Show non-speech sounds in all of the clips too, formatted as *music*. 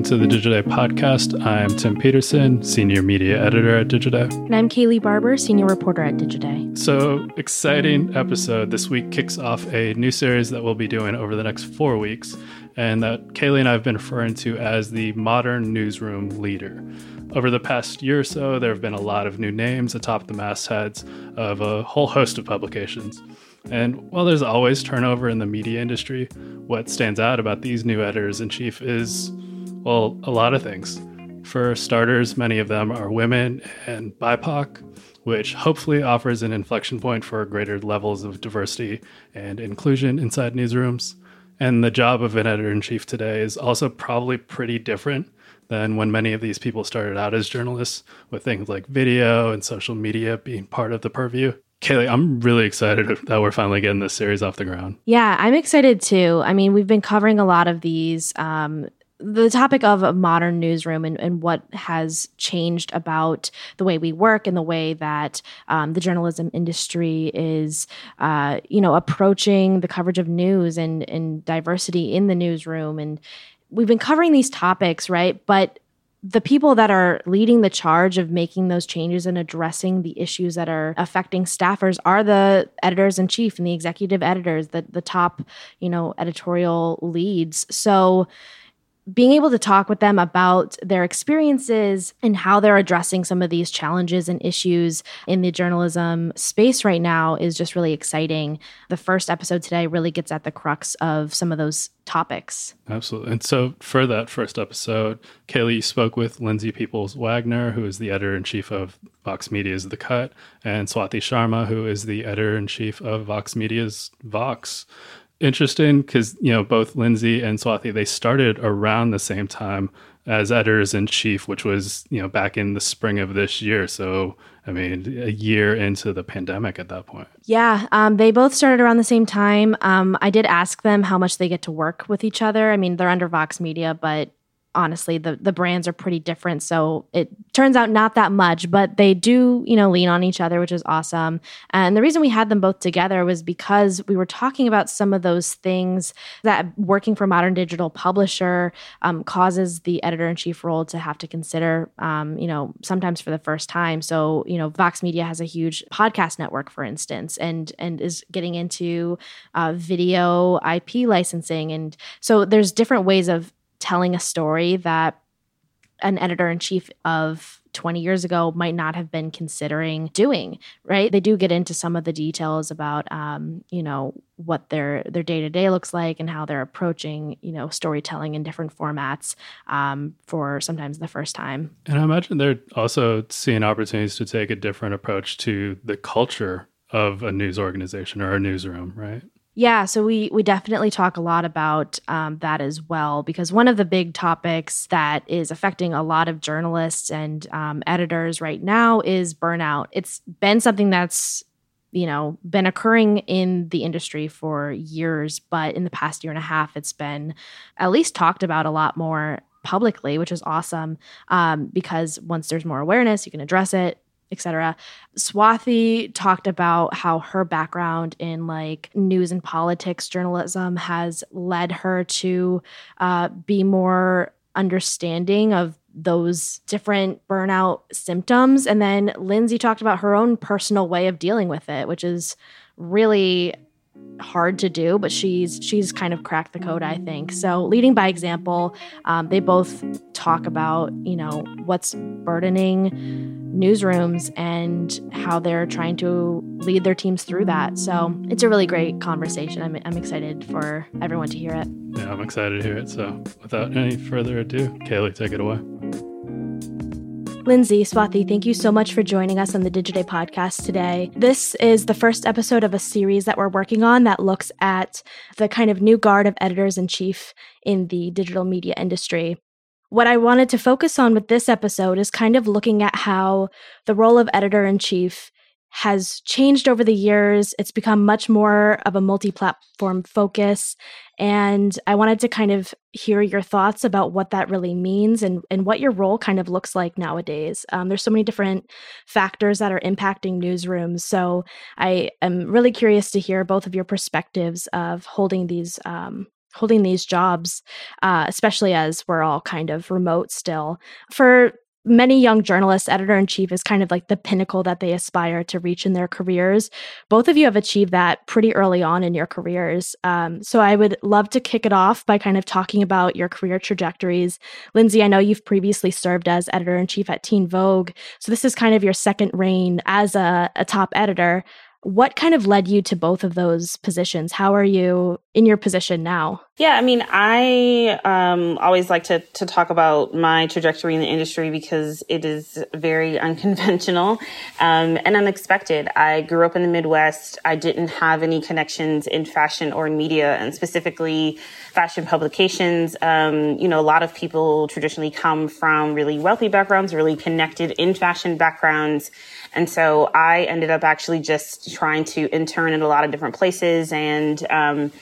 welcome to the Digiday podcast. I'm Tim Peterson, Senior Media Editor at Digiday. And I'm Kayleigh Barber, Senior Reporter at Digiday. So, exciting episode. This week kicks off a new series that we'll be doing over the next four weeks, and that Kayleigh and I have been referring to as the Modern Newsroom Leader. Over the past year or so, there have been a lot of new names atop the mastheads of a whole host of publications. And while there's always turnover in the media industry, what stands out about these new editors in chief is, well, a lot of things. For starters, many of them are women and BIPOC, which hopefully offers an inflection point for greater levels of diversity and inclusion inside newsrooms. And the job of an editor in chief today is also probably pretty different than when many of these people started out as journalists, with things like video and social media being part of the purview. Kayleigh, I'm really excited that we're finally getting this series off the ground. Yeah, I'm excited too. I mean, we've been covering a lot of these. Um, the topic of a modern newsroom and, and, what has changed about the way we work and the way that um, the journalism industry is, uh, you know, approaching the coverage of news and, and diversity in the newsroom. And we've been covering these topics, right? But the people that are leading the charge of making those changes and addressing the issues that are affecting staffers are the editors in chief and the executive editors, the the top, you know, editorial leads. So being able to talk with them about their experiences and how they're addressing some of these challenges and issues in the journalism space right now is just really exciting. The first episode today really gets at the crux of some of those topics. Absolutely. And so, for that first episode, Kayleigh spoke with Lindsay Peoples Wagner, who is the editor in chief of Vox Media's The Cut, and Swati Sharma, who is the editor in chief of Vox Media's Vox interesting because you know both Lindsay and Swati they started around the same time as editors in chief, which was you know back in the spring of this year. So I mean, a year into the pandemic at that point. Yeah, um, they both started around the same time. Um, I did ask them how much they get to work with each other. I mean, they're under Vox Media, but honestly the the brands are pretty different. So it turns out not that much but they do you know lean on each other which is awesome. And the reason we had them both together was because we were talking about some of those things that working for modern digital publisher um, causes the editor-in-chief role to have to consider um, you know sometimes for the first time. So you know vox media has a huge podcast network for instance and and is getting into uh, video ip licensing. And so there's different ways of telling a story that an editor in chief of 20 years ago might not have been considering doing right? They do get into some of the details about um, you know what their their day-to-day looks like and how they're approaching you know storytelling in different formats um, for sometimes the first time. And i imagine they're also seeing opportunities to take a different approach to the culture of a news organization or a newsroom right yeah, so we we definitely talk a lot about um, that as well because one of the big topics that is affecting a lot of journalists and um, editors right now is burnout. It's been something that's you know been occurring in the industry for years, but in the past year and a half, it's been at least talked about a lot more publicly, which is awesome um, because once there's more awareness, you can address it etc. Swati talked about how her background in like news and politics journalism has led her to uh, be more understanding of those different burnout symptoms. And then Lindsay talked about her own personal way of dealing with it, which is really hard to do but she's she's kind of cracked the code i think. So leading by example um, they both talk about you know what's burdening newsrooms and how they're trying to lead their teams through that. So it's a really great conversation. I'm, I'm excited for everyone to hear it. Yeah i'm excited to hear it. So without any further ado kayleigh take it away Lindsay, Swati, thank you so much for joining us on the Digiday podcast today. This is the first episode of a series that we're working on that looks at the kind of new guard of editors in chief in the digital media industry. What I wanted to focus on with this episode is kind of looking at how the role of editor in chief has changed over the years. It's become much more of a multi platform focus. And I wanted to kind of hear your thoughts about what that really means and, and what your role kind of looks like nowadays. Um, there's so many different factors that are impacting newsrooms. So I am really curious to hear both of your perspectives of holding these um, holding these jobs, uh, especially as we're all kind of remote still. For many young journalists, editor in chief is kind of like the pinnacle that they aspire to reach in their careers. Both of you have achieved that pretty early on in your careers. Um, so I would love to kick it off by kind of talking about your career trajectories. Lindsay, I know you've previously served as editor in chief at Teen Vogue. So this is kind of your second reign as a, a top editor. What kind of led you to both of those positions? How are you in your position now? Yeah, I mean, I um, always like to, to talk about my trajectory in the industry because it is very *laughs* unconventional um, and unexpected. I grew up in the Midwest. I didn't have any connections in fashion or in media, and specifically fashion publications. Um, you know, a lot of people traditionally come from really wealthy backgrounds, really connected in fashion backgrounds. And so I ended up actually just trying to intern in a lot of different places and um,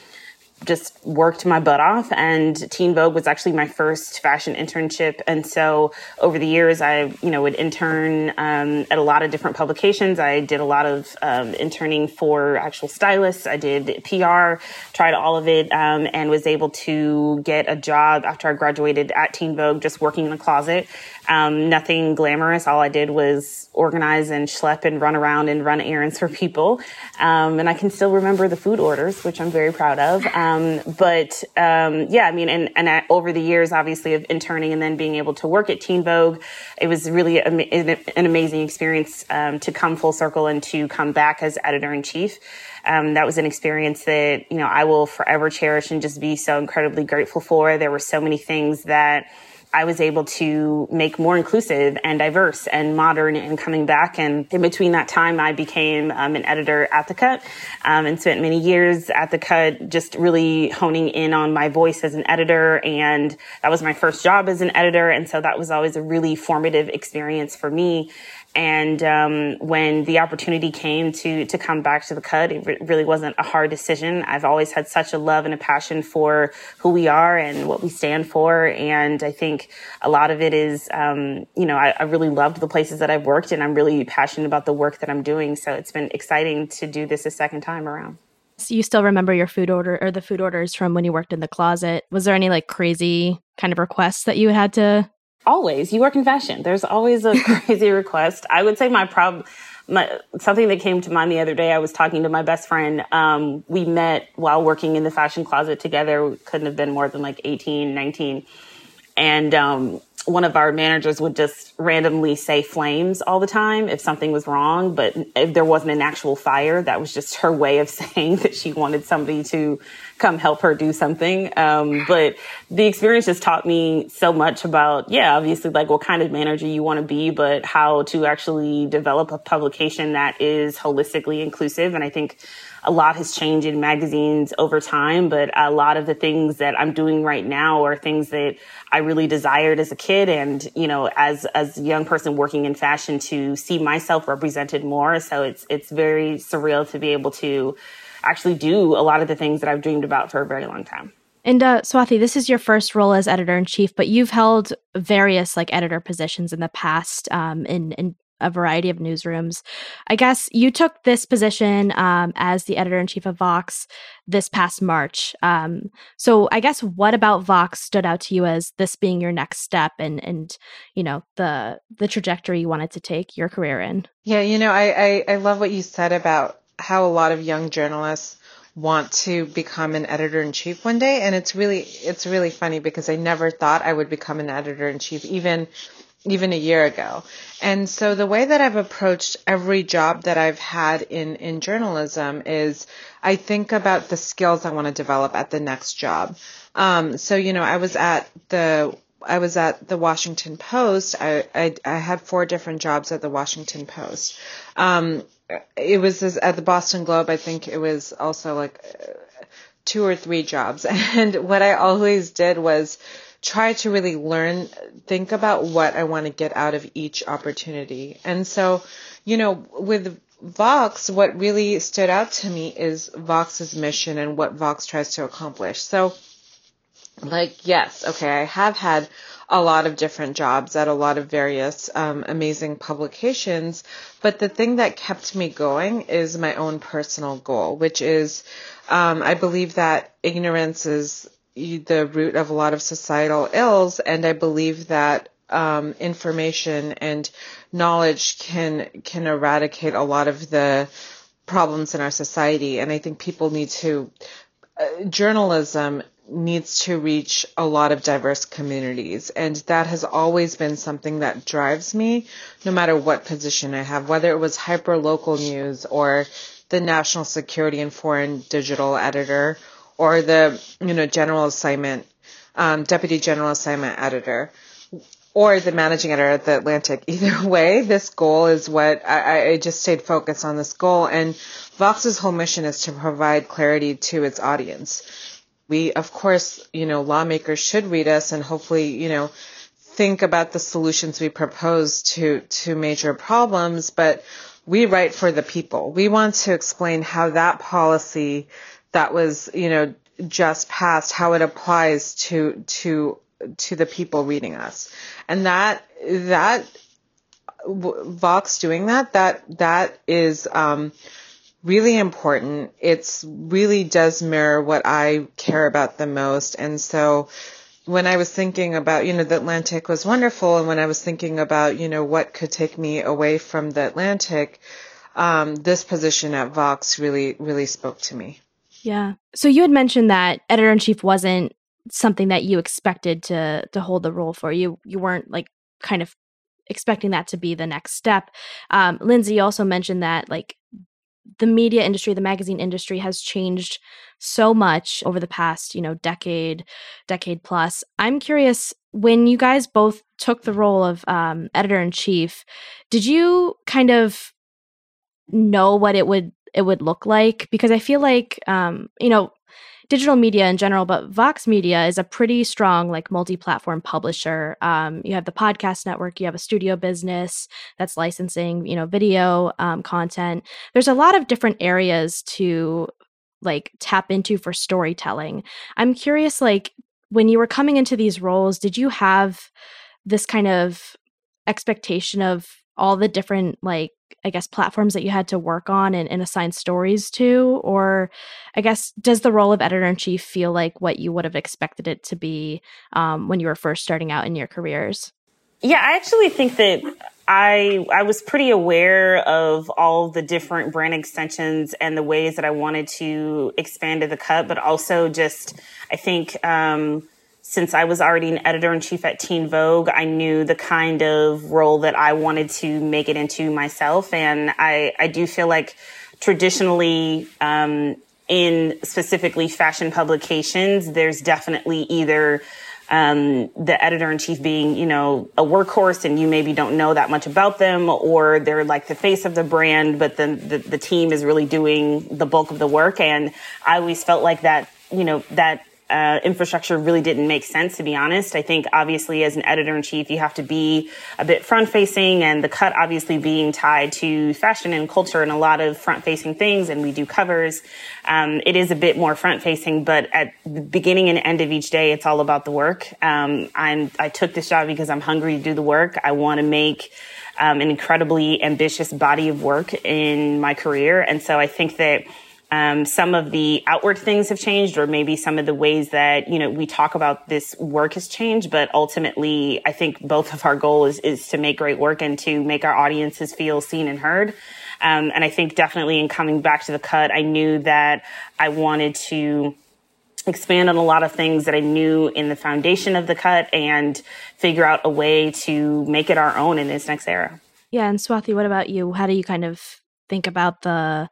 just worked my butt off. And teen vogue was actually my first fashion internship. And so over the years i you know would intern um, at a lot of different publications. I did a lot of um, interning for actual stylists. I did pr tried all of it um, and was able to get a job after i graduated at teen vogue just working in a closet um, nothing glamorous. All I did was organize and schlep and run around and run errands for people. Um, and I can still remember the food orders, which I'm very proud of. Um, but um, yeah, I mean, and, and I, over the years, obviously, of interning and then being able to work at Teen Vogue, it was really an amazing experience um, to come full circle and to come back as editor in chief. Um, that was an experience that you know I will forever cherish and just be so incredibly grateful for. There were so many things that I was able to make more inclusive and diverse and modern and coming back. And in between that time, I became um, an editor at The Cut um, and spent many years at The Cut just really honing in on my voice as an editor. And that was my first job as an editor. And so that was always a really formative experience for me. And um, when the opportunity came to to come back to the cut, it re- really wasn't a hard decision. I've always had such a love and a passion for who we are and what we stand for, and I think a lot of it is, um, you know, I, I really loved the places that I've worked, and I'm really passionate about the work that I'm doing. So it's been exciting to do this a second time around. So you still remember your food order or the food orders from when you worked in the closet? Was there any like crazy kind of requests that you had to always you fashion. There's always a *laughs* crazy request. I would say my problem my, something that came to mind the other day i was talking to my best friend um, we met while working in the fashion closet together. We couldn't have been more than like 18 19 and um, one of our managers would just randomly say flames all the time if something was wrong, but if there wasn't an actual fire, that was just her way of *laughs* saying that she wanted somebody to come help her do something. Um, but the experience just taught me so much about, yeah, obviously like what kind of manager you want to be, but how to actually develop a publication that is holistically inclusive. And I think a lot has changed in magazines over time, but a lot of the things that I'm doing right now are things that I really desired as a kid and, you know, as, as a young person working in fashion to see myself represented more. So it's, it's very surreal to be able to actually do a lot of the things that I've dreamed about for a very long time. And uh, Swati, this is your first role as editor in chief, but you've held various like editor positions in the past um, in in a variety of newsrooms. I guess you took this position um, as the editor in chief of Vox this past March. Um, so I guess what about Vox stood out to you as this being your next step and and you know the the trajectory you wanted to take your career in? Yeah, you know, I I, I love what you said about how a lot of young journalists want to become an editor in chief one day and it's really it's really funny because I never thought I would become an editor in chief even even a year ago. And so the way that I've approached every job that I've had in, in journalism is I think about the skills I want to develop at the next job. Um, so, you know, I was at the I was at the Washington Post. I, I, I had four different jobs at the Washington Post. Um, it was at the Boston Globe. I think it was also like two or three jobs. *laughs* And what I always did was try to really learn, think about what I want to get out of each opportunity. And so, you know, with Vox, what really stood out to me is Vox's mission and what Vox tries to accomplish. So, like, yes, okay, I have had a lot of different jobs at a lot of various um, amazing publications, but the thing that kept me going is my own personal goal, which is um, I believe that ignorance is the root of a lot of societal ills, and I believe that um, information and knowledge can can eradicate a lot of the problems in our society. And I think people need to uh, journalism needs to reach a lot of diverse communities. And that has always been something that drives me, no matter what position I have, whether it was hyper local news or the national security and foreign digital editor or the, you know, general assignment, um, deputy general assignment editor or the managing editor at the Atlantic. *laughs* Either way, this goal is what I, I just stayed focused on this goal. And Vox's whole mission is to provide clarity to its audience we, of course, you know, lawmakers should read us and hopefully, you know, think about the solutions we propose to, to major problems, but we write for the people. We want to explain how that policy that was, you know, just passed, how it applies to, to, to the people reading us. And that, that, Vox doing that, that, that is, um, really important. It's really does mirror what I care about the most. And so when I was thinking about, you know, the Atlantic was wonderful. And when I was thinking about, you know, what could take me away from the Atlantic, um, this position at Vox really, really spoke to me. Yeah. So you had mentioned that editor in chief wasn't something that you expected to to hold the role for. You you weren't like kind of expecting that to be the next step. Um, Lindsay also mentioned that like the media industry, the magazine industry has changed so much over the past, you know, decade, decade plus. I'm curious when you guys both took the role of um, editor in chief, did you kind of know what it would it would look like? Because I feel like, um, you know, digital media in general, but Vox Media is a pretty strong like multi-platform publisher. Um, you have the podcast network, you have a studio business that's licensing, you know, video um, content. There's a lot of different areas to like tap into for storytelling. I'm curious, like when you were coming into these roles, did you have this kind of expectation of all the different like I guess, platforms that you had to work on and, and assign stories to? Or I guess, does the role of editor in chief feel like what you would have expected it to be um, when you were first starting out in your careers? Yeah, I actually think that I I was pretty aware of all the different brand extensions and the ways that I wanted to expand to the cut, but also just I think um, since I was already an editor in chief at Teen Vogue, I knew the kind of role that I wanted to make it into myself. And I, I do feel like traditionally, um, in specifically fashion publications, there's definitely either um, the editor in chief being, you know, a workhorse and you maybe don't know that much about them, or they're like the face of the brand, but then the, the team is really doing the bulk of the work. And I always felt like that, you know, that uh, infrastructure really didn't make sense, to be honest. I think obviously as an editor in chief, you have to be a bit front facing and the cut obviously being tied to fashion and culture and a lot of front facing things. And we do covers. Um, it is a bit more front facing, but at the beginning and end of each day, it's all about the work. Um, I'm, I took this job because I'm hungry to do the work. I want to make um, an incredibly ambitious body of work in my career. And so I think that um, some of the outward things have changed, or maybe some of the ways that you know we talk about this work has changed. But ultimately, I think both of our goal is is to make great work and to make our audiences feel seen and heard. Um, and I think definitely in coming back to the cut, I knew that I wanted to expand on a lot of things that I knew in the foundation of the cut and figure out a way to make it our own in this next era. Yeah, and Swati, what about you? How do you kind of think about the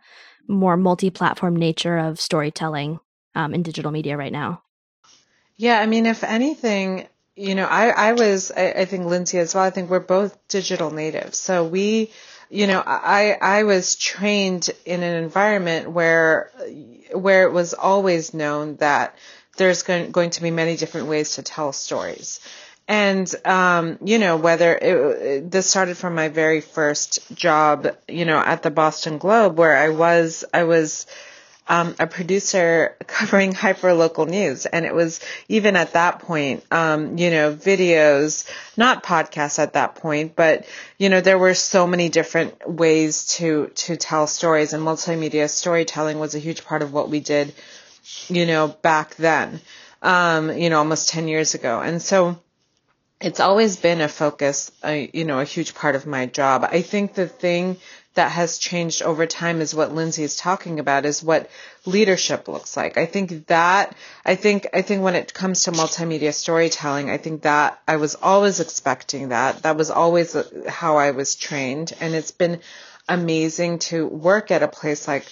more multi-platform nature of storytelling um, in digital media right now? Yeah, I mean, if anything, you know, I, I was, I, I think Lindsay as well, I think we're both digital natives. So we, you know, I, I was trained in an environment where, where it was always known that there's going, going to be many different ways to tell stories. And, um, you know, whether it, this started from my very first job, you know, at the Boston Globe where I was, I was, um, a producer *laughs* covering hyper local news. And it was even at that point, um, you know, videos, not podcasts at that point, but, you know, there were so many different ways to, to tell stories and multimedia storytelling was a huge part of what we did, you know, back then. um, you know, almost 10 years ago. And so it's always been a focus, uh, you know, a huge part of my job. I think the thing that has changed over time is what Lindsay is talking about is what leadership looks like. I think that, I think, I think when it comes to multimedia storytelling, I think that I was always expecting that. That was always how I was trained. And it's been amazing to work at a place like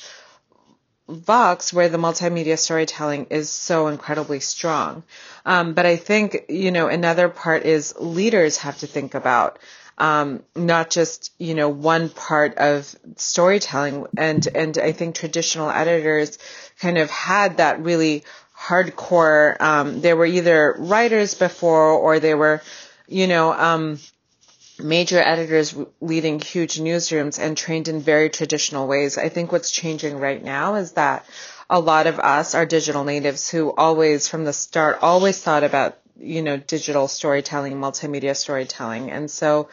Vox where the multimedia storytelling is so incredibly strong. Um, but I think, you know, another part is leaders have to think about um, not just you know one part of storytelling and and I think traditional editors kind of had that really hardcore um, they were either writers before or they were you know um, major editors leading huge newsrooms and trained in very traditional ways. I think what's changing right now is that a lot of us are digital natives who always from the start always thought about you know, digital storytelling, multimedia storytelling. And so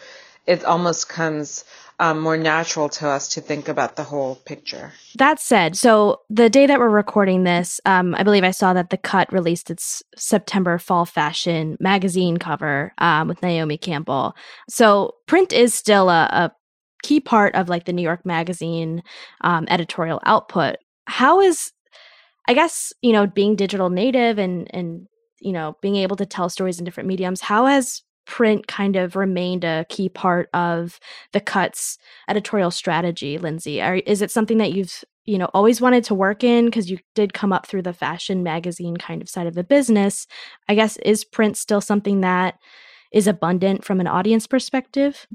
it almost comes um, more natural to us to think about the whole picture. That said, so the day that we're recording this, um, I believe I saw that the Cut released its September fall fashion magazine cover um, with Naomi Campbell. So print is still a, a, key part of like the New York Magazine um, editorial output. How is, I guess, you know, being digital native and and you know, being able to tell stories in different mediums, how has print kind of remained a key part of the cuts editorial strategy lindsay Are, is it something that you've you know always wanted to work in because you did come up through the fashion magazine kind of side of the business i guess is print still something that is abundant from an audience perspective?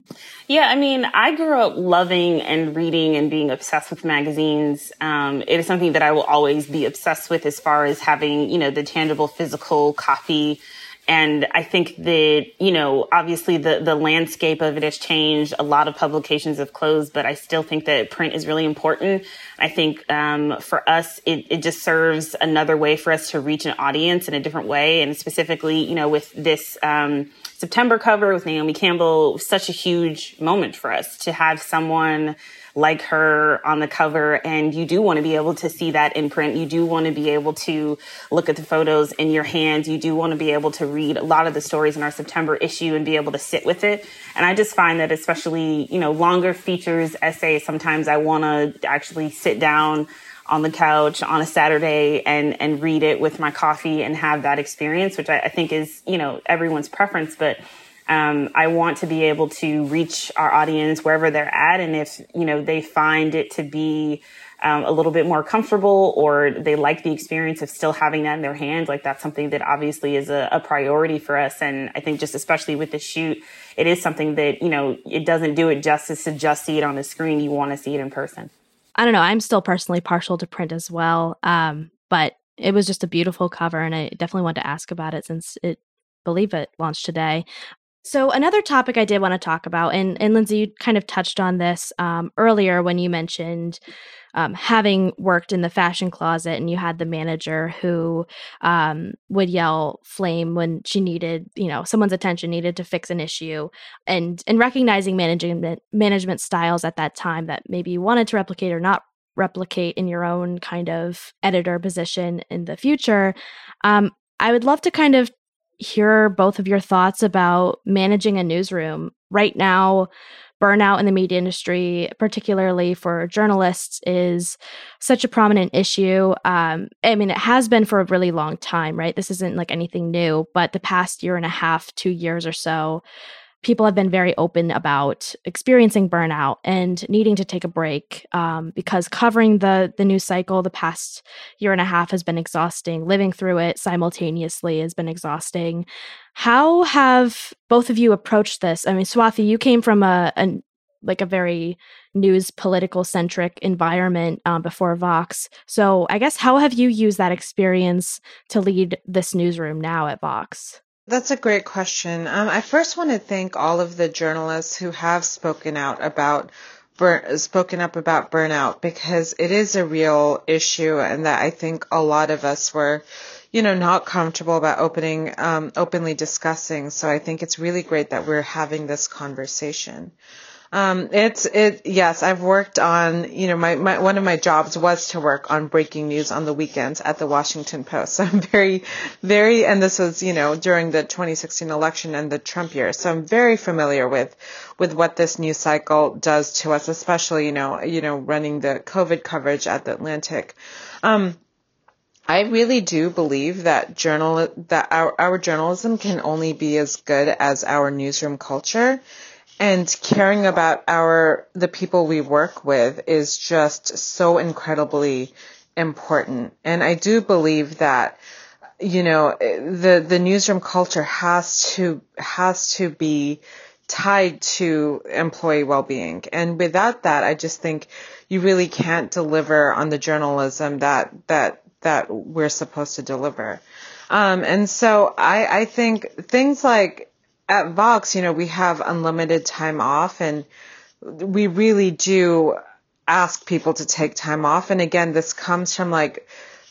Yeah, I mean, I grew up loving and reading and being obsessed with magazines. Um, it is something that I will always be obsessed with as far as having, you know, the tangible physical copy. And I think that, you know, obviously the, the landscape of it has changed. A lot of publications have closed, but I still think that print is really important. I think, um, for us, it, it just serves another way for us to reach an audience in a different way. And specifically, you know, with this, um, September cover with Naomi Campbell, such a huge moment for us to have someone like her on the cover. And you do want to be able to see that in print. You do want to be able to look at the photos in your hands. You do want to be able to read a lot of the stories in our September issue and be able to sit with it. And I just find that especially, you know, longer features, essays, sometimes I want to actually sit down on the couch on a Saturday and and read it with my coffee and have that experience, which I, I think is you know everyone's preference, but. Um, I want to be able to reach our audience wherever they're at, and if you know they find it to be um, a little bit more comfortable, or they like the experience of still having that in their hands, like that's something that obviously is a, a priority for us. And I think just especially with the shoot, it is something that you know it doesn't do it justice to just see it on the screen. You want to see it in person. I don't know. I'm still personally partial to print as well. Um, but it was just a beautiful cover, and I definitely wanted to ask about it since it believe it launched today. So another topic I did want to talk about, and and Lindsay, you kind of touched on this um, earlier when you mentioned um, having worked in the fashion closet and you had the manager who um, would yell flame when she needed you know someone's attention needed to fix an issue and and recognizing management management styles at that time that maybe you wanted to replicate or not replicate in your own kind of editor position in the future um, i would love to kind of hear both of your thoughts about managing a newsroom right now burnout in the media industry, particularly for journalists, is such a prominent issue. Um, I mean, it has been for a really long time, right? This isn't like anything new, but the past year and a half, two years or so, people have been very open about experiencing burnout and needing to take a break um, because covering the the news cycle the past year and a half has been exhausting. Living through it simultaneously has been exhausting. How have both of you approached this? I mean, Swati, you came from a, a like a very news political centric environment um, before Vox. So I guess how have you used that experience to lead this newsroom now at Vox? That's a great question. Um, I first want to thank all of the journalists who have spoken out about bur- spoken up about burnout because it is a real issue, and that I think a lot of us were, you know, not comfortable about opening um, openly discussing. So I think it's really great that we're having this conversation. Um, it's it. Yes, I've worked on. You know, my, my one of my jobs was to work on breaking news on the weekends at the Washington Post. *laughs* So I'm very, very, and this was you know during the 2016 election and the Trump year. So I'm very familiar with with what this news cycle does to us, especially you know you know running the COVID coverage at the Atlantic. Um, I really do believe that journal that our, our journalism can only be as good as our newsroom culture and caring about our the people we work with is just so incredibly important. And I do believe that you know the the newsroom culture has to has to be tied to employee well-being. And without that, I just think you really can't deliver on the journalism that that that we're supposed to deliver. Um, and so I, I think things like at Vox, you know, we have unlimited time off and we really do ask people to take time off. And again, this comes from like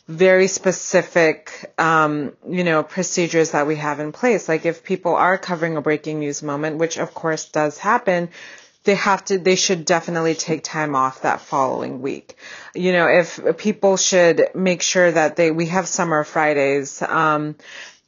very specific, um, you know, procedures that we have in place. Like if people are covering a breaking news moment, which of course does happen, they have to, they should definitely take time off that following week. You know, if people should make sure that they, we have summer Fridays, um,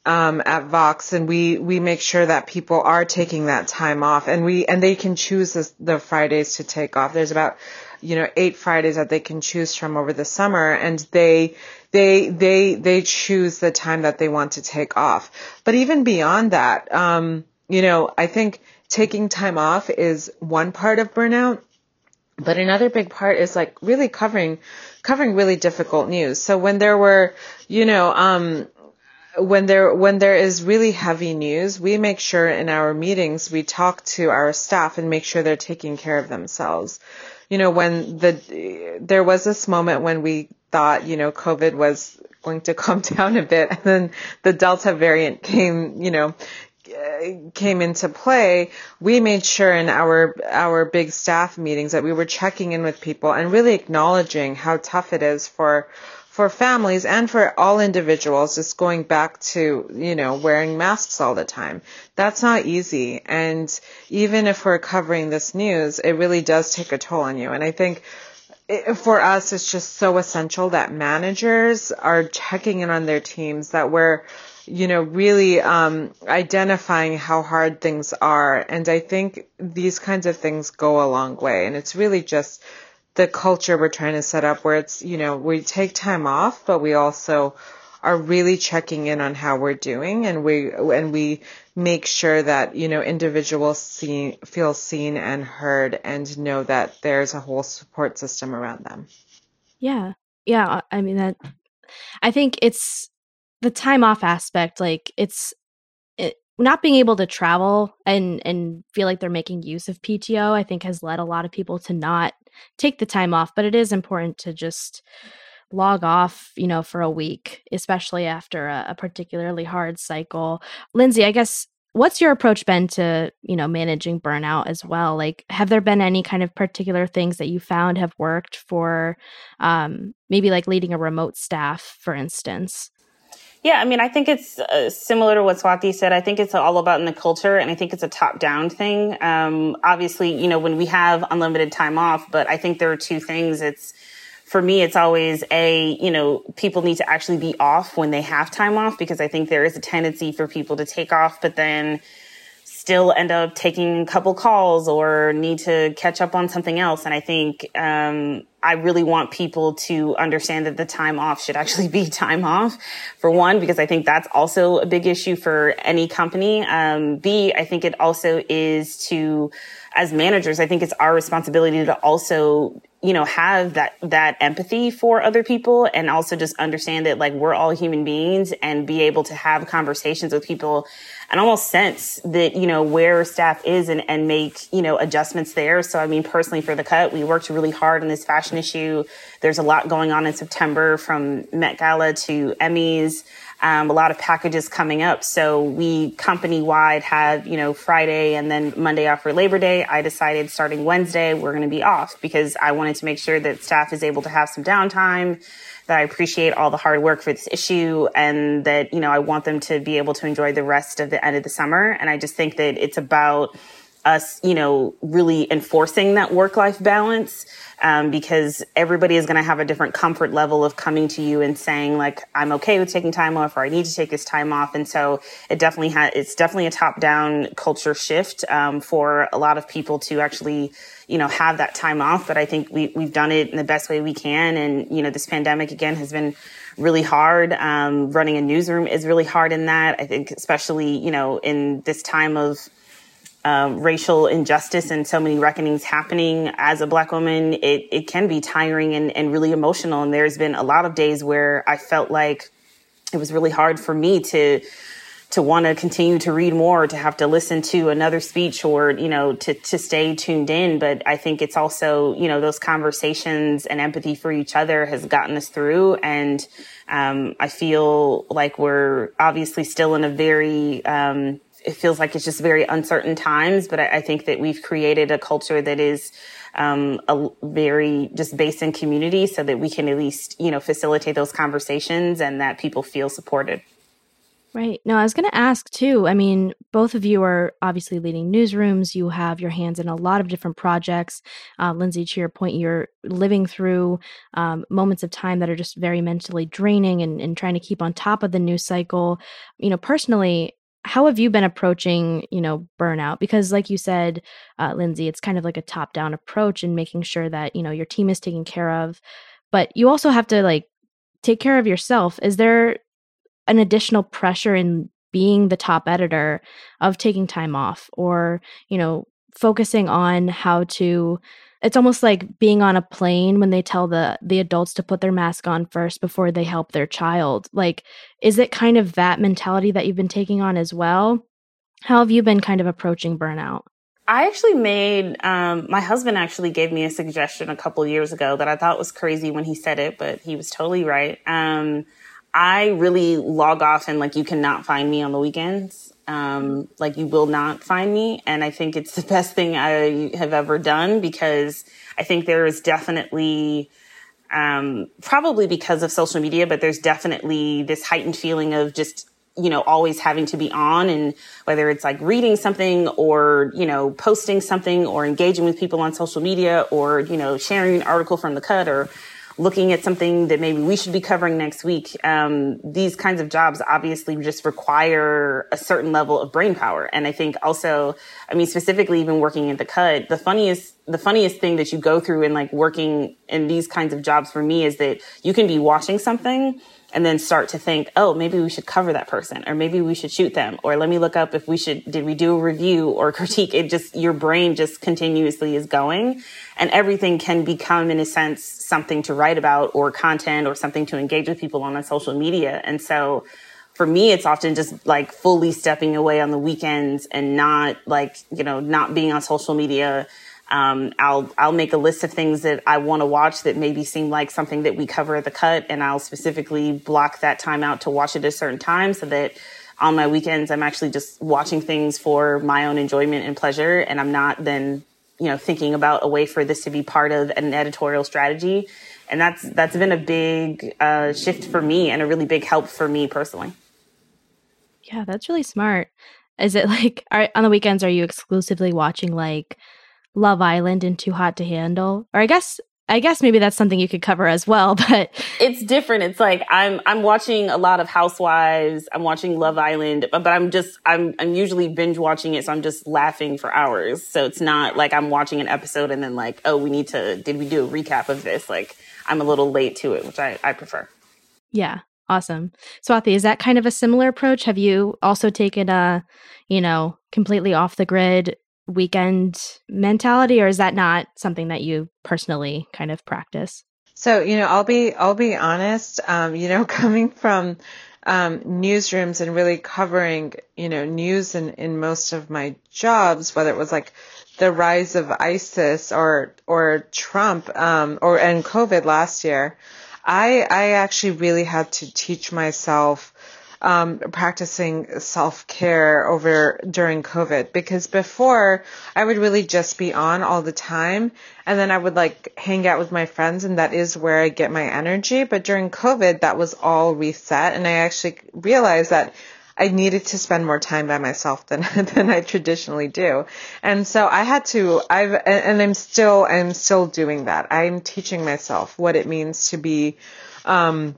um, at Vox, and we we make sure that people are taking that time off, and we and they can choose the, Fridays to take off. There's about you know eight Fridays that they can choose from over the summer, and they they they they choose the time that they want to take off. But even beyond that, um, you know, I think taking time off is one part of burnout. But another big part is like really covering, covering really difficult news. So when there were, you know, um, when there when there is really heavy news, we make sure in our meetings we talk to our staff and make sure they're taking care of themselves. You know, when the there was this moment when we thought, you know, COVID was going to *laughs* calm down a bit and then the Delta variant came, you know, came into play, we made sure in our our big staff meetings that we were checking in with people and really acknowledging how tough it is for for families and for all individuals just going back to, you know, wearing masks all the time. That's not easy. And even if we're covering this news, it really does take a toll on you. And I think for us, it's just so essential that managers are checking in on their teams, that we're, you know, really um, identifying how hard things are. And I think these kinds of things go a long way. And it's really just the culture we're trying to set up where it's, you know, we take time off, but we also are really checking in on how we're doing and we, and we make sure that, you know, individuals see, feel seen and heard and know that there's a whole support system around them. Yeah. Yeah. I mean, that, I think it's the time off aspect. Like it's, it, not being able to travel and and feel like they're making use of PTO, I think has led a lot of people to not take the time off, but it is important to just log off, you know, for a week, especially after a, a particularly hard cycle. Lindsay, I guess what's your approach been to you know managing burnout as well like have there been any kind of particular things that you found have worked for um, maybe like leading a remote staff for instance yeah, I mean, I think it's uh, similar to what Swati said. I think it's all about in the culture, and I think it's a top down thing. Um, obviously, you know, when we have unlimited time off, but I think there are two things. It's for me, it's always a, you know, people need to actually be off when they have time off because I think there is a tendency for people to take off, but then still end up taking a couple calls or need to catch up on something else. And I think um, I really want people to understand that the time off should actually be *laughs* time off for one, because I think that's also a big issue for any company. Um, B, I think it also is to, as managers, I think it's our responsibility to also you know have that that empathy for other people and also just understand that like we're all human beings and be able to have conversations with people and almost sense that, you know, where staff is and, and make, you know, adjustments there. So, I mean, personally for the cut, we worked really hard on this fashion issue. There's a lot going on in September from Met Gala to Emmys. Um, a lot of packages coming up. So we company wide had, you know, Friday and then Monday off for Labor Day. I decided starting Wednesday, we're going to be off because I wanted to make sure that staff is able to have some downtime that I appreciate all the hard work for this issue and that, you know, I want them to be able to enjoy the rest of the end of the summer. And I just think that it's about us, you know, really enforcing that work life balance. Um, because everybody is going to have a different comfort level of coming to you and saying like, I'm okay with taking time off or I need to take this time off. And so it definitely has, it's definitely a top down culture shift, um, for a lot of people to actually, you know, have that time off. But I think we, we've done it in the best way we can. And, you know, this pandemic again has been really hard. Um, running a newsroom is really hard in that. I think, especially, you know, in this time of, um, racial injustice and so many reckonings happening as a black woman, it, it can be tiring and, and really emotional. And there's been a lot of days where I felt like it was really hard for me to to want to continue to read more, to have to listen to another speech or, you know, to, to stay tuned in. But I think it's also, you know, those conversations and empathy for each other has gotten us through. And um, I feel like we're obviously still in a very, um, it feels like it's just very uncertain times, but I, I think that we've created a culture that is um, a very just based in community so that we can at least, you know, facilitate those conversations and that people feel supported. Right. No, I was going to ask too. I mean, both of you are obviously leading newsrooms. You have your hands in a lot of different projects. Uh, Lindsay, to your point, you're living through um, moments of time that are just very mentally draining and, and trying to keep on top of the news cycle. You know, personally, how have you been approaching you know burnout? Because like you said uh, lindsay it's kind of like a top down approach and making sure that you know your team is taken care of but you also have to like take care of yourself. Is there an additional pressure in being the top editor of taking time off or you know focusing on how to it's almost like being on a plane when they tell the the adults to put their mask on first before they help their child like is it kind of that mentality that you've been taking on as well how have you been kind of approaching burnout I actually made um, my husband actually gave me a suggestion a couple years ago that I thought was crazy when he said it, but he was totally right. Um, I really log off and like you cannot find me on the weekends. Um, like you will not find me. And I think it's the best thing I have ever done because I think there is definitely, um, probably because of social media, but there's definitely this heightened feeling of just, you know, always having to be on and whether it's like reading something or, you know, posting something or engaging with people on social media or, you know, sharing an article from the cut or looking at something that maybe we should be covering next week. Um, these kinds of jobs obviously just require a certain level of brain power. And I think also, I mean, specifically even working at the cut, the funniest, the funniest thing that you go through in like working in these kinds of jobs for me is that you can be watching something and then start to think, oh, maybe we should cover that person or maybe we should shoot them or let me look up if we should, did we do a review or *laughs* critique? It just, your brain just continuously is going and everything can become in a sense something to write about or content or something to engage with people on on social media. And so for me, it's often just like fully stepping away on the weekends and not like, you know, not being on social media um, I'll I'll make a list of things that I want to watch that maybe seem like something that we cover at the cut, and I'll specifically block that time out to watch it at a certain time, so that on my weekends I'm actually just watching things for my own enjoyment and pleasure, and I'm not then you know thinking about a way for this to be part of an editorial strategy, and that's that's been a big uh, shift for me and a really big help for me personally. Yeah, that's really smart. Is it like are, on the weekends? Are you exclusively watching like? Love Island and Too Hot to Handle. Or I guess I guess maybe that's something you could cover as well, *laughs* but it's different. It's like I'm I'm watching a lot of Housewives. I'm watching Love Island, but, but I'm just I'm I'm usually binge watching it, so I'm just laughing for hours. So it's not like I'm watching an episode and then like, oh, we need to did we do a recap of this? Like I'm a little late to it, which I I prefer. Yeah, awesome. Swati, is that kind of a similar approach? Have you also taken a, you know, completely off the grid weekend mentality or is that not something that you personally kind of practice? So you know i'll be i'll be honest um, you know *laughs* coming from um, newsrooms and really covering you know news in, in most of my jobs whether it was like the rise of isis or or trump um, or and covid last year i i actually really had to teach myself um, practicing self care over during COVID because before I would really just be on all the time and then I would like hang out with my friends and that is where I get my energy. But during COVID, that was all reset and I actually realized that I needed to spend more time by myself than *laughs* than I traditionally do. And so I had to I've and I'm still I'm still doing that. I'm teaching myself what it means to be um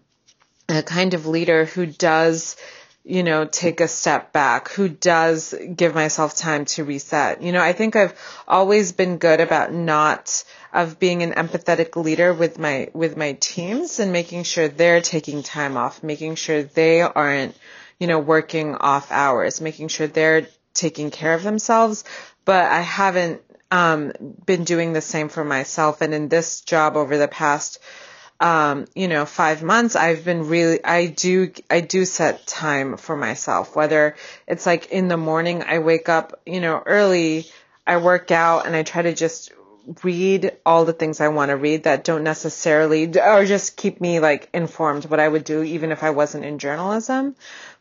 a kind of leader who does you know, take a step back, who does give myself time to reset. You know, I think I've always been good about not of being an empathetic leader with my with my teams and making sure they're taking time off, making sure they aren't, you know, working off hours, making sure they're taking care of themselves. But I haven't um, been doing the same for myself. And in this job over the past um, you know, five months, I've been really, I do, I do set time for myself, whether it's like in the morning, I wake up, you know, early, I work out and I try to just read all the things I want to read that don't necessarily, or just keep me like informed what I would do even if I wasn't in journalism.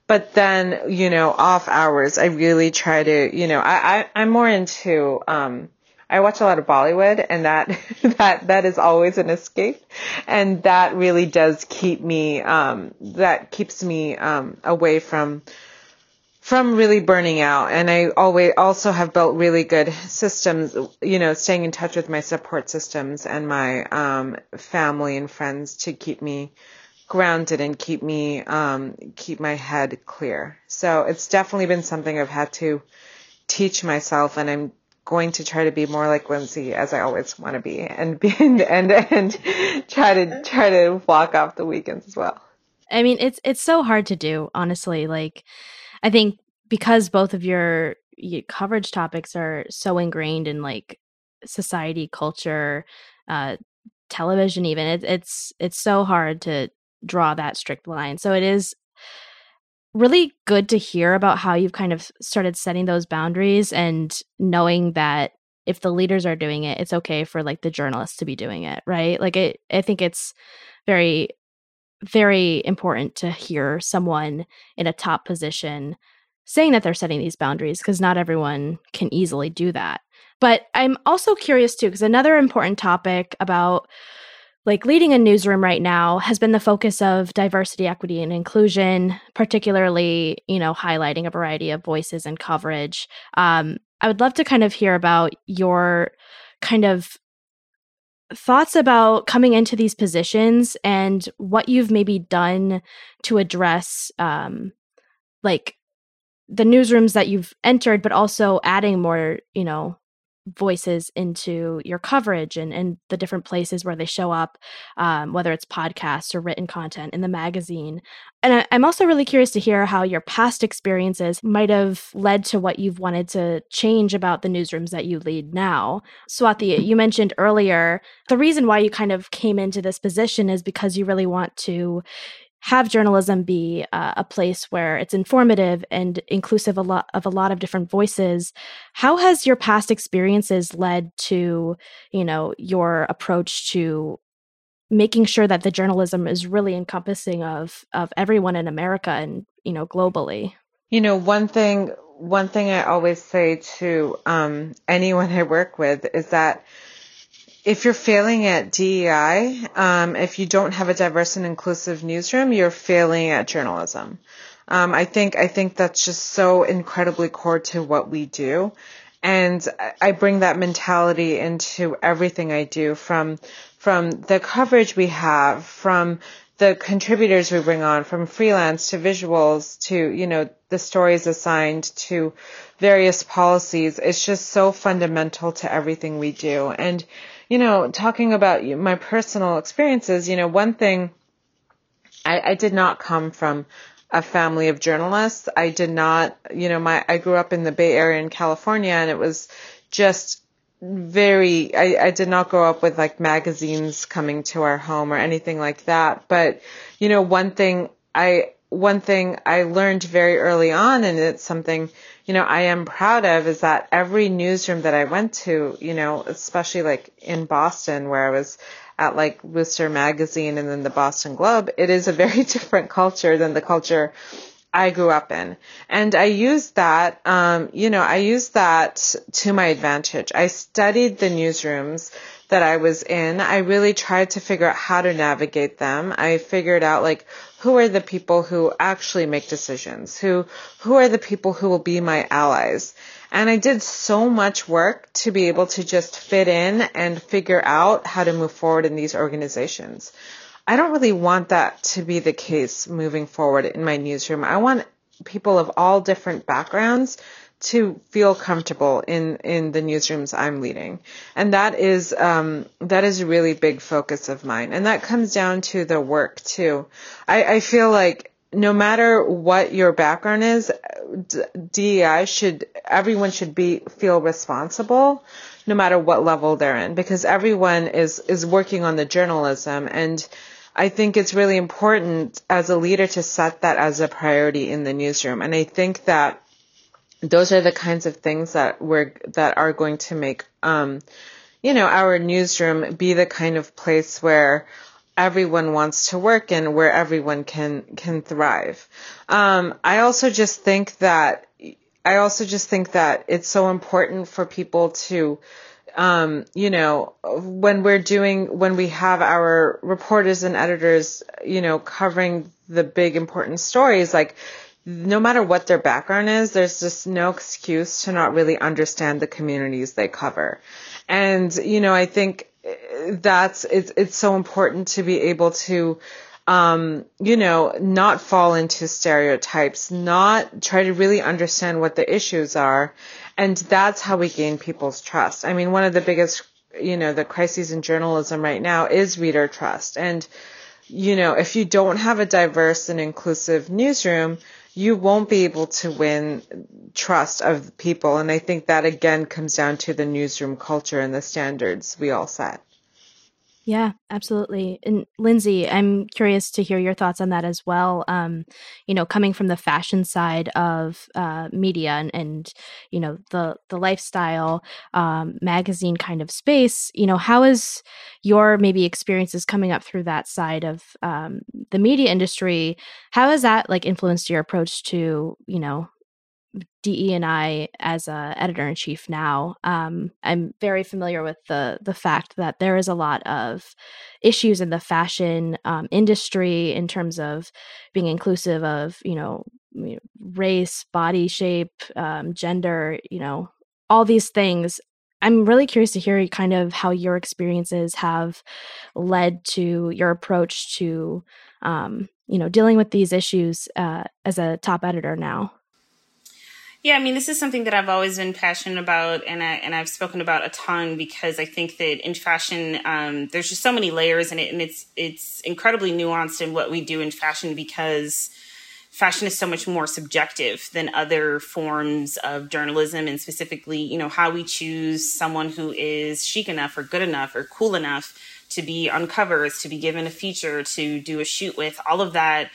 But then, you know, off hours, I really try to, you know, I, I I'm more into, um, I watch a lot of Bollywood and that, *laughs* that, that is always an escape. And that really does keep me, um, that keeps me, um, away from, from really burning out. And I always also have built really good systems, you know, staying in touch with my support systems and my, um, family and friends to keep me, grounded and keep me um, keep my head clear. So it's definitely been something I've had to teach myself, and I'm going to try to be more like Lindsay as I always want to be and be and and, and try to try to block off the weekends as well. I mean, it's it's so hard to do, honestly. Like I think because both of your, your coverage topics are so ingrained in like society, culture, uh television even it, it's it's so hard to draw that strict line. So it is really good to hear about how you've kind of started setting those boundaries and knowing that if the leaders are doing it it's okay for like the journalists to be doing it right? Like it i think it's very very important to hear someone in a top position saying that they're setting these boundaries because not everyone can easily do that. But i'm also curious too because another important topic about like leading a newsroom right now has been the focus of diversity equity and inclusion particularly you know highlighting a variety of voices and coverage. Um, i would love to kind of hear about your kind of thoughts about coming into these positions and what you've maybe done to address um, like the newsrooms that you've entered but also adding more you know voices into your coverage and, and the different places where they show up, um, whether it's podcasts or written content in the magazine. And I, I'm also really curious to hear how your past experiences might have led to what you've wanted to change about the newsrooms that you lead now. Swati, you mentioned earlier the reason why you kind of came into this position is because you really want to have journalism be uh, a place where it's informative and inclusive a lot of a lot of different voices how has your past experiences led to you know your approach to making sure that the journalism is really encompassing of of everyone in america and you know globally? You know one thing one thing i always say to um, anyone i work with is that if you're failing at DEI, um, if you don't have a diverse and inclusive newsroom, you're failing at journalism. Um, I think I think that's just so incredibly core to what we do, and I bring that mentality into everything I do from from the coverage we have, from the contributors we bring on, from freelance to visuals to you know the stories assigned to various policies. It's just so fundamental to everything we do, and you know, talking about my personal experiences, you know, one thing I, I did not come from a family of journalists. I did not, you know, my, I grew up in the Bay Area in California and it was just very, I, I did not grow up with like magazines coming to our home or anything like that. But, you know, one thing I, one thing I learned very early on, and it's something you know, I am proud of is that every newsroom that I went to, you know, especially like in Boston where I was at like Worcester Magazine and then the Boston Globe, it is a very *laughs* different culture than the culture I grew up in. And I used that, um, you know, I used that to my advantage. I studied the newsrooms that I was in, I really tried to figure out how to navigate them. I figured out like who are the people who actually make decisions? Who who are the people who will be my allies? And I did so much work to be able to just fit in and figure out how to move forward in these organizations. I don't really want that to be the case moving forward in my newsroom. I want people of all different backgrounds to feel comfortable in in the newsrooms I'm leading, and that is um, that is a really big focus of mine, and that comes down to the work too. I, I feel like no matter what your background is, DEI should everyone should be feel responsible, no matter what level they're in, because everyone is is working on the journalism and. I think it's really important as a leader to set that as a priority in the newsroom. And I think that those are the kinds of things that we're that are going to make um, you know our newsroom be the kind of place where everyone wants to work and where everyone can can thrive. Um, I also just think that I also just think that it's so important for people to um, you know, when we're doing, when we have our reporters and editors, you know, covering the big important stories, like no matter what their background is, there's just no excuse to not really understand the communities they cover. And, you know, I think that's, it's, it's so important to be able to, um, you know, not fall into stereotypes, not try to really understand what the issues are. And that's how we gain people's trust. I mean, one of the biggest, you know, the crises in journalism right now is reader trust. And, you know, if you don't have a diverse and inclusive newsroom, you won't be able to win trust of people. And I think that again comes down to the newsroom culture and the standards we all set. Yeah, absolutely. And Lindsay, I'm curious to hear your thoughts on that as well. Um, you know, coming from the fashion side of uh, media and, and, you know the the lifestyle um, magazine kind of space. You know, how is your maybe experiences coming up through that side of um, the media industry? How has that like influenced your approach to you know DE and I as a editor in chief now, um, I'm very familiar with the the fact that there is a lot of issues in the fashion um, industry in terms of being inclusive of you know race, body shape, um, gender, you know all these things. I'm really curious to hear kind of how your experiences have led to your approach to um, you know dealing with these issues uh, as a top editor now. Yeah, I mean, this is something that I've always been passionate about, and I and I've spoken about a ton because I think that in fashion, um, there's just so many layers in it, and it's it's incredibly nuanced in what we do in fashion because fashion is so much more subjective than other forms of journalism, and specifically, you know, how we choose someone who is chic enough or good enough or cool enough to be on covers, to be given a feature, to do a shoot with, all of that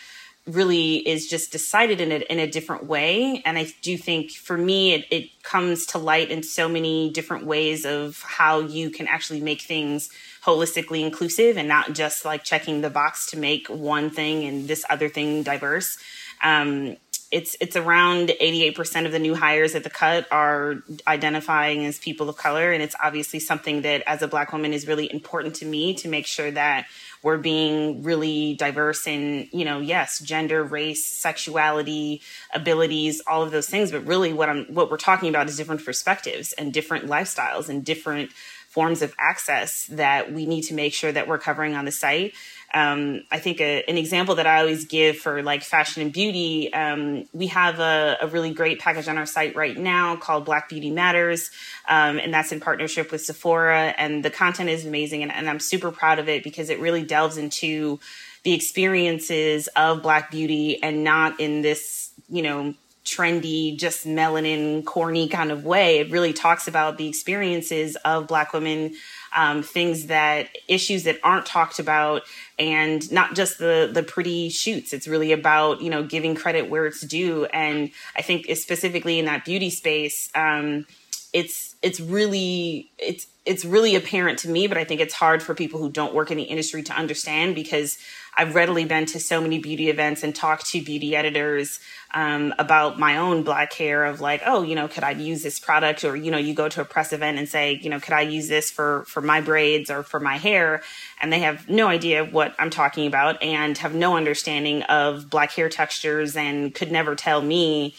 really is just decided in a, in a different way. And I do think for me, it, it comes to light in so many different ways of how you can actually make things holistically inclusive and not just like checking the box to make one thing and this other thing diverse. Um, it's it's around 88% of the new hires at the cut are identifying as people of color and it's obviously something that as a black woman is really important to me to make sure that we're being really diverse in you know yes gender race sexuality abilities all of those things. But really what i'm what we're talking about is different perspectives and different lifestyles and different forms of access that we need to make sure that we're covering on the site um, I think a, an example that I always give for like fashion and beauty, um, we have a, a, really great package on our site right now called Black Beauty Matters, um, and that's in partnership with Sephora. And the content is amazing, and, and I'm super proud of it because it really delves into the experiences of Black beauty and not in this, you know, trendy, just melanin, corny kind of way. It really talks about the experiences of Black women um, things that issues that aren't talked about and not just the the pretty shoots. It's really about you know giving credit where it's due. And i think specifically in that beauty space um, it's it's really it's it's really apparent to me, but I think it's hard for people who don't work in the industry to understand because I've readily been to so many beauty events and talked to beauty editors um, about my own black hair of like, oh, you know, could I use this product? Or, you know, you go to a press event and say, you know, could I use this for, for my braids or for my hair? And they have no idea what I'm talking about and have no understanding of black hair textures and could never tell me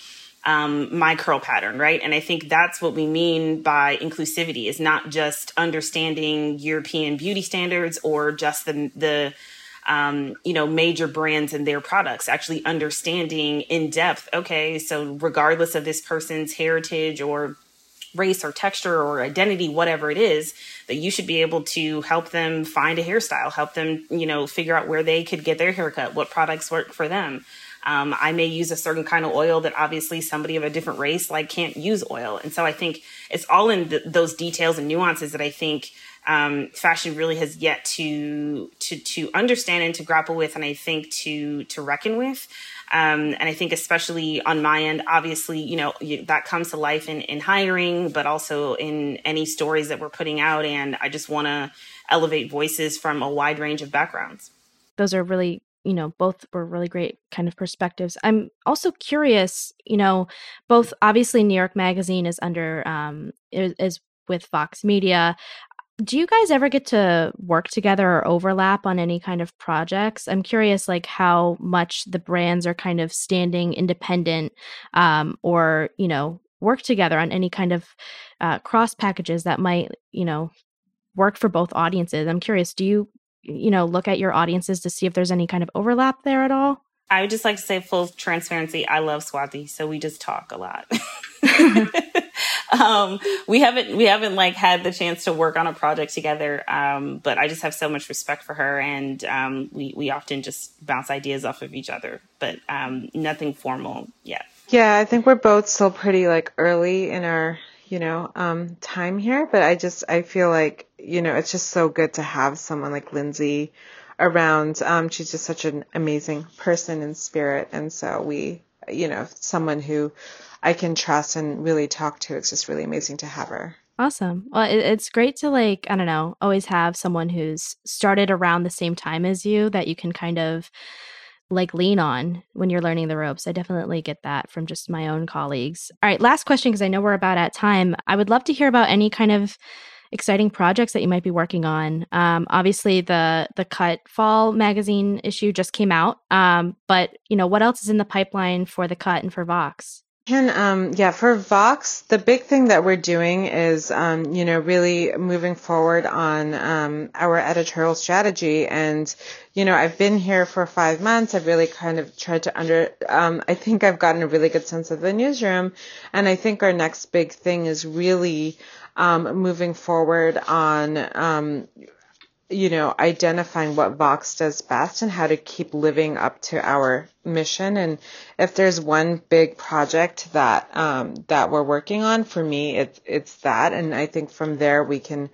um, my curl pattern, right? And I think that's what we mean by inclusivity is not just understanding European beauty standards or just the the um, you know major brands and their products. Actually understanding in depth. Okay, so regardless of this person's heritage or race or texture or identity, whatever it is, that you should be able to help them find a hairstyle, help them, you know, figure out where they could get their haircut, what products work for them. Um, I may use a certain kind of oil that obviously somebody of a different race like can't use oil. And so I think it's all in those details and nuances that I think um, fashion really has yet to to to understand and to grapple with, and I think to to reckon with. Um, and I think especially on my end, obviously, you know, you, that comes to life in, in hiring, but also in any stories that we're putting out. And I just want to elevate voices from a wide range of backgrounds. Those are really you know both were really great kind of perspectives. I'm also curious you know both obviously new york magazine is under um is, is with Vox Media. Do you guys ever get to work together or overlap on any kind of projects? I'm curious like how much the brands are kind of standing independent um, or you know work together on any kind of uh, cross packages that might you know work for both audiences. I'm curious do you you know, look at your audiences to see if there's any kind of overlap there at all? I would just like to say full transparency. I love Swati, so we just talk a lot. *laughs* um, we haven't we haven't like had the chance to work on a project together, um, but I just have so much respect for her, and um, we we often just bounce ideas off of each other, but um, nothing formal yet. Yeah, I think we're both still pretty like early in our you know, um, time here, but I just, I feel like, you know, it's just so good to have someone like Lindsay around. Um, she's just such an amazing person in spirit. And so we, you know, someone who I can trust and really talk to. It's just really amazing to have her. Awesome. Well, it, it's great to like, I don't know, always have someone who's started around the same time as you that you can kind of like lean on when you're learning the ropes. I definitely get that from just my own colleagues. All right, last question because I know we're about at time. I would love to hear about any kind of exciting projects that you might be working on. Um, obviously, the the Cut Fall magazine issue just came out, um, but you know what else is in the pipeline for the Cut and for Vox? And um, yeah, for Vox, the big thing that we're doing is, um, you know, really moving forward on um, our editorial strategy. And, you know, I've been here for five months. I've really kind of tried to under, um, I think I've gotten a really good sense of the newsroom. And I think our next big thing is really um, moving forward on um, you know, identifying what Vox does best and how to keep living up to our mission. And if there's one big project that um, that we're working on, for me, it's it's that. And I think from there we can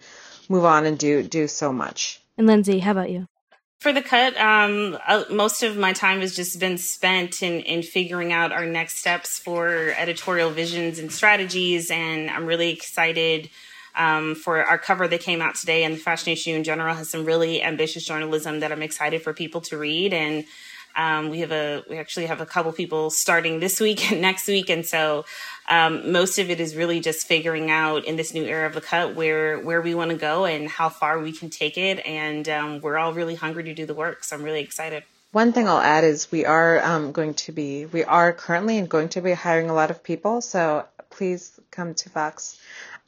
move on and do do so much. And Lindsay, how about you? For the cut, um, uh, most of my time has just been spent in, in figuring out our next steps for editorial visions and strategies. And I'm really excited um, for our cover that came out today. And the fashion issue in general has some really ambitious journalism that I'm excited for people to read. And um, we have a we actually have a couple people starting this week and *laughs* next week, and so um, most of it is really just figuring out in this new era of the cut where where we want to go and how far we can take it. And um, we're all really hungry to do the work, so I'm really excited. One thing I'll add is we are um, going to be we are currently going to be hiring a lot of people, so please come to Vox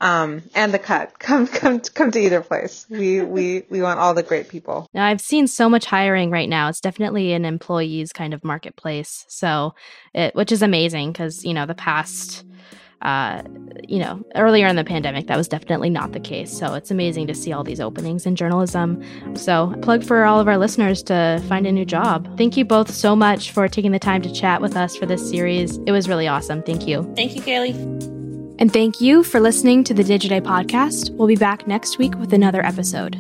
um, and the cut. *laughs* Come, come, come to either place. We, we, we want all the great people. Now, I've seen so much hiring right now. It's definitely an employees kind of marketplace. So, it, which is amazing because you know the past. Uh, you know, earlier in the pandemic, that was definitely not the case. So it's amazing to see all these openings in journalism. So, plug for all of our listeners to find a new job. Thank you both so much for taking the time to chat with us for this series. It was really awesome. Thank you. Thank you, Kayleigh. And thank you for listening to the Digiday podcast. We'll be back next week with another episode.